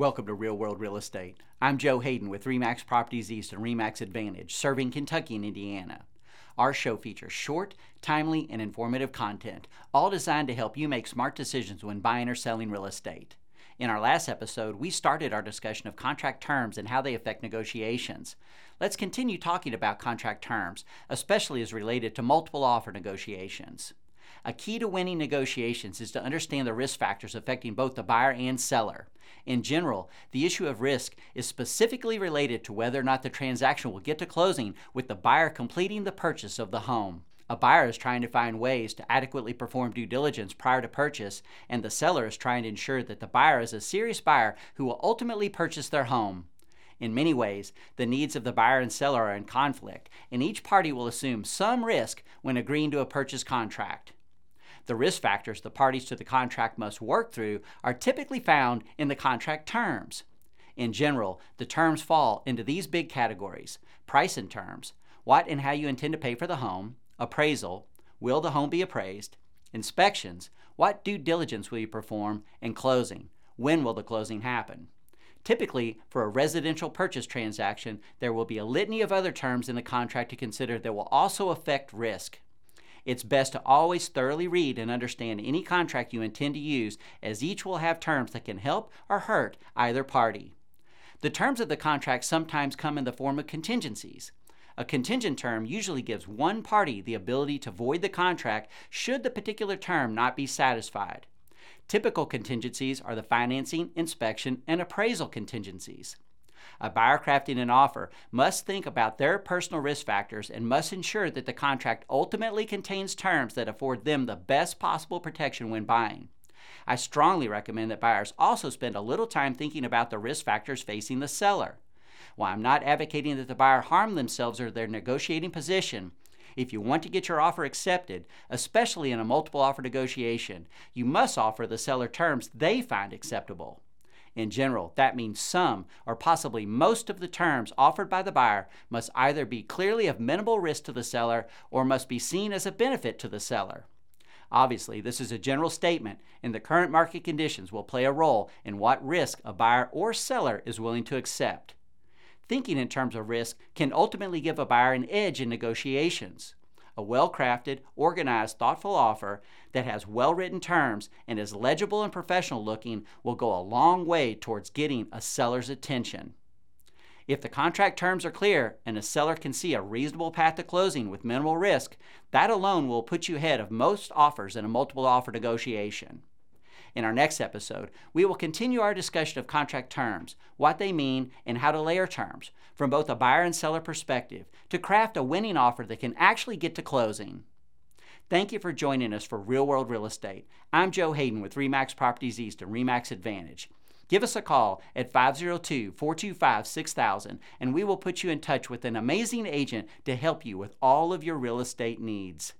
Welcome to Real World Real Estate. I'm Joe Hayden with REMAX Properties East and REMAX Advantage, serving Kentucky and Indiana. Our show features short, timely, and informative content, all designed to help you make smart decisions when buying or selling real estate. In our last episode, we started our discussion of contract terms and how they affect negotiations. Let's continue talking about contract terms, especially as related to multiple offer negotiations. A key to winning negotiations is to understand the risk factors affecting both the buyer and seller. In general, the issue of risk is specifically related to whether or not the transaction will get to closing with the buyer completing the purchase of the home. A buyer is trying to find ways to adequately perform due diligence prior to purchase, and the seller is trying to ensure that the buyer is a serious buyer who will ultimately purchase their home. In many ways, the needs of the buyer and seller are in conflict, and each party will assume some risk when agreeing to a purchase contract. The risk factors the parties to the contract must work through are typically found in the contract terms. In general, the terms fall into these big categories price and terms, what and how you intend to pay for the home, appraisal, will the home be appraised, inspections, what due diligence will you perform, and closing, when will the closing happen. Typically, for a residential purchase transaction, there will be a litany of other terms in the contract to consider that will also affect risk. It's best to always thoroughly read and understand any contract you intend to use, as each will have terms that can help or hurt either party. The terms of the contract sometimes come in the form of contingencies. A contingent term usually gives one party the ability to void the contract should the particular term not be satisfied. Typical contingencies are the financing, inspection, and appraisal contingencies. A buyer crafting an offer must think about their personal risk factors and must ensure that the contract ultimately contains terms that afford them the best possible protection when buying. I strongly recommend that buyers also spend a little time thinking about the risk factors facing the seller. While I'm not advocating that the buyer harm themselves or their negotiating position, if you want to get your offer accepted, especially in a multiple offer negotiation, you must offer the seller terms they find acceptable. In general, that means some or possibly most of the terms offered by the buyer must either be clearly of minimal risk to the seller or must be seen as a benefit to the seller. Obviously, this is a general statement, and the current market conditions will play a role in what risk a buyer or seller is willing to accept. Thinking in terms of risk can ultimately give a buyer an edge in negotiations. A well crafted, organized, thoughtful offer that has well written terms and is legible and professional looking will go a long way towards getting a seller's attention. If the contract terms are clear and a seller can see a reasonable path to closing with minimal risk, that alone will put you ahead of most offers in a multiple offer negotiation. In our next episode, we will continue our discussion of contract terms, what they mean, and how to layer terms from both a buyer and seller perspective to craft a winning offer that can actually get to closing. Thank you for joining us for Real World Real Estate. I'm Joe Hayden with REMAX Properties East and REMAX Advantage. Give us a call at 502 425 6000 and we will put you in touch with an amazing agent to help you with all of your real estate needs.